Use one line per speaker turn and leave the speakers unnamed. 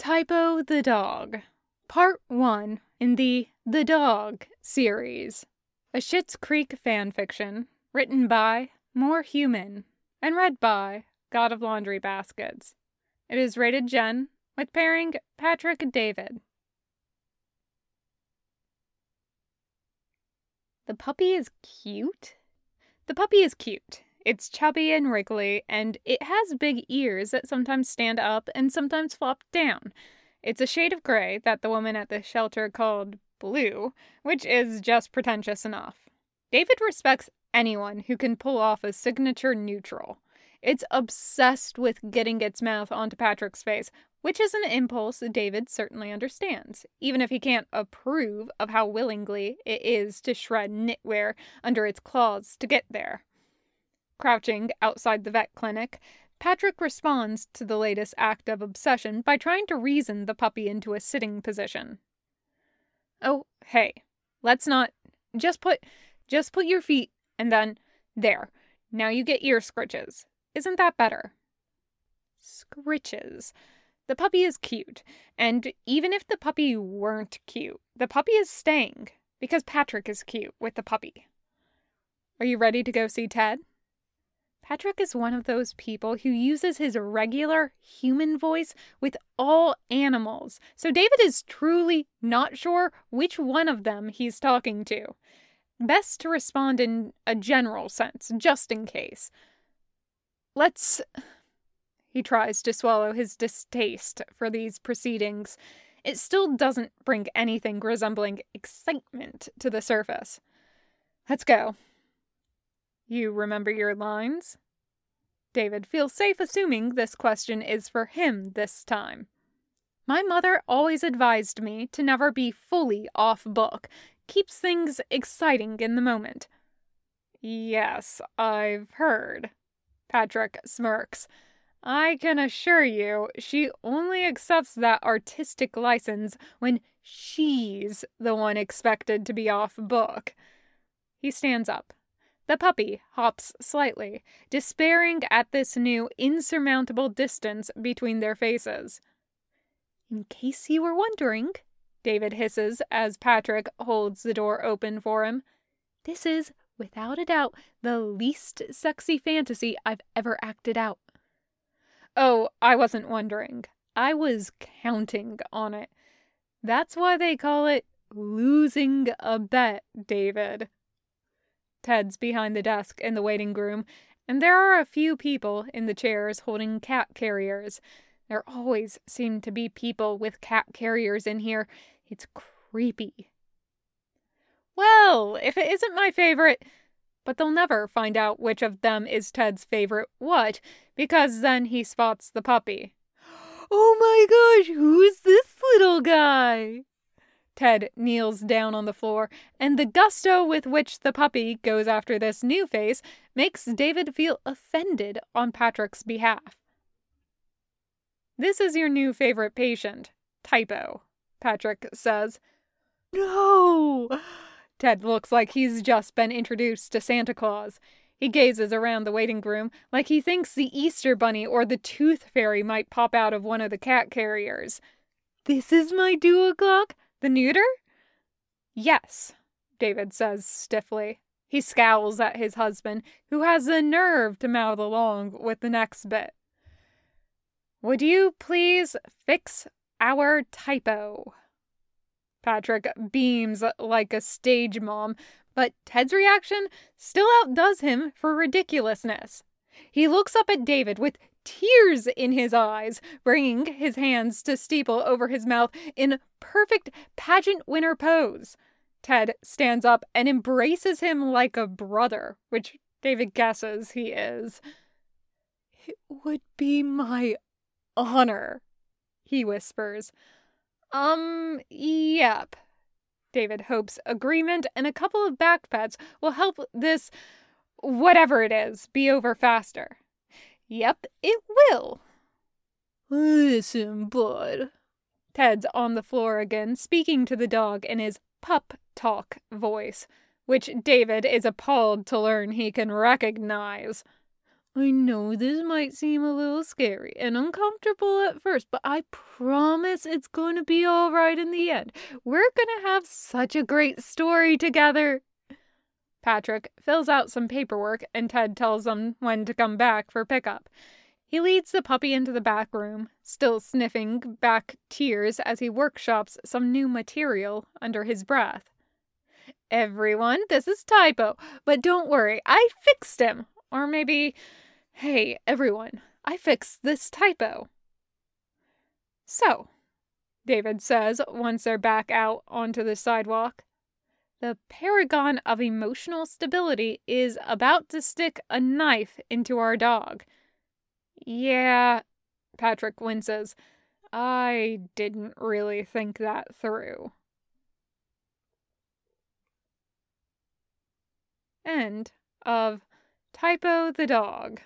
Typo the Dog, Part 1 in the The Dog series, a Schitt's Creek fanfiction written by More Human and read by God of Laundry Baskets. It is rated Gen with pairing Patrick David. The puppy is cute? The puppy is cute. It's chubby and wriggly, and it has big ears that sometimes stand up and sometimes flop down. It's a shade of gray that the woman at the shelter called blue, which is just pretentious enough. David respects anyone who can pull off a signature neutral. It's obsessed with getting its mouth onto Patrick's face, which is an impulse David certainly understands, even if he can't approve of how willingly it is to shred knitwear under its claws to get there. Crouching outside the vet clinic, Patrick responds to the latest act of obsession by trying to reason the puppy into a sitting position. Oh, hey, let's not. Just put. Just put your feet and then. There. Now you get ear scritches. Isn't that better? Scritches. The puppy is cute, and even if the puppy weren't cute, the puppy is staying because Patrick is cute with the puppy. Are you ready to go see Ted? Patrick is one of those people who uses his regular human voice with all animals, so David is truly not sure which one of them he's talking to. Best to respond in a general sense, just in case. Let's. He tries to swallow his distaste for these proceedings. It still doesn't bring anything resembling excitement to the surface. Let's go. You remember your lines? David feels safe assuming this question is for him this time. My mother always advised me to never be fully off book, keeps things exciting in the moment. Yes, I've heard. Patrick smirks. I can assure you, she only accepts that artistic license when she's the one expected to be off book. He stands up. The puppy hops slightly, despairing at this new insurmountable distance between their faces. In case you were wondering, David hisses as Patrick holds the door open for him, this is, without a doubt, the least sexy fantasy I've ever acted out. Oh, I wasn't wondering. I was counting on it. That's why they call it losing a bet, David. Ted's behind the desk in the waiting room, and there are a few people in the chairs holding cat carriers. There always seem to be people with cat carriers in here. It's creepy. Well, if it isn't my favorite, but they'll never find out which of them is Ted's favorite what, because then he spots the puppy. Oh my gosh, who's this little guy? Ted kneels down on the floor, and the gusto with which the puppy goes after this new face makes David feel offended on Patrick's behalf. This is your new favorite patient, Typo, Patrick says. No! Ted looks like he's just been introduced to Santa Claus. He gazes around the waiting room like he thinks the Easter Bunny or the Tooth Fairy might pop out of one of the cat carriers. This is my duo clock? The neuter? Yes, David says stiffly. He scowls at his husband, who has the nerve to mouth along with the next bit. Would you please fix our typo? Patrick beams like a stage mom, but Ted's reaction still outdoes him for ridiculousness. He looks up at David with tears in his eyes, bringing his hands to steeple over his mouth in perfect pageant winner pose. Ted stands up and embraces him like a brother, which David guesses he is. It would be my honor, he whispers. Um, yep. David hopes agreement and a couple of back pats will help this, whatever it is, be over faster. Yep, it will. Listen, bud. Ted's on the floor again, speaking to the dog in his pup talk voice, which David is appalled to learn he can recognize. I know this might seem a little scary and uncomfortable at first, but I promise it's going to be all right in the end. We're going to have such a great story together. Patrick fills out some paperwork and Ted tells him when to come back for pickup. He leads the puppy into the back room, still sniffing back tears as he workshops some new material under his breath. Everyone, this is Typo, but don't worry, I fixed him. Or maybe Hey, everyone, I fixed this typo. So, David says once they're back out onto the sidewalk, the paragon of emotional stability is about to stick a knife into our dog. Yeah, Patrick winces. I didn't really think that through. End of Typo the Dog.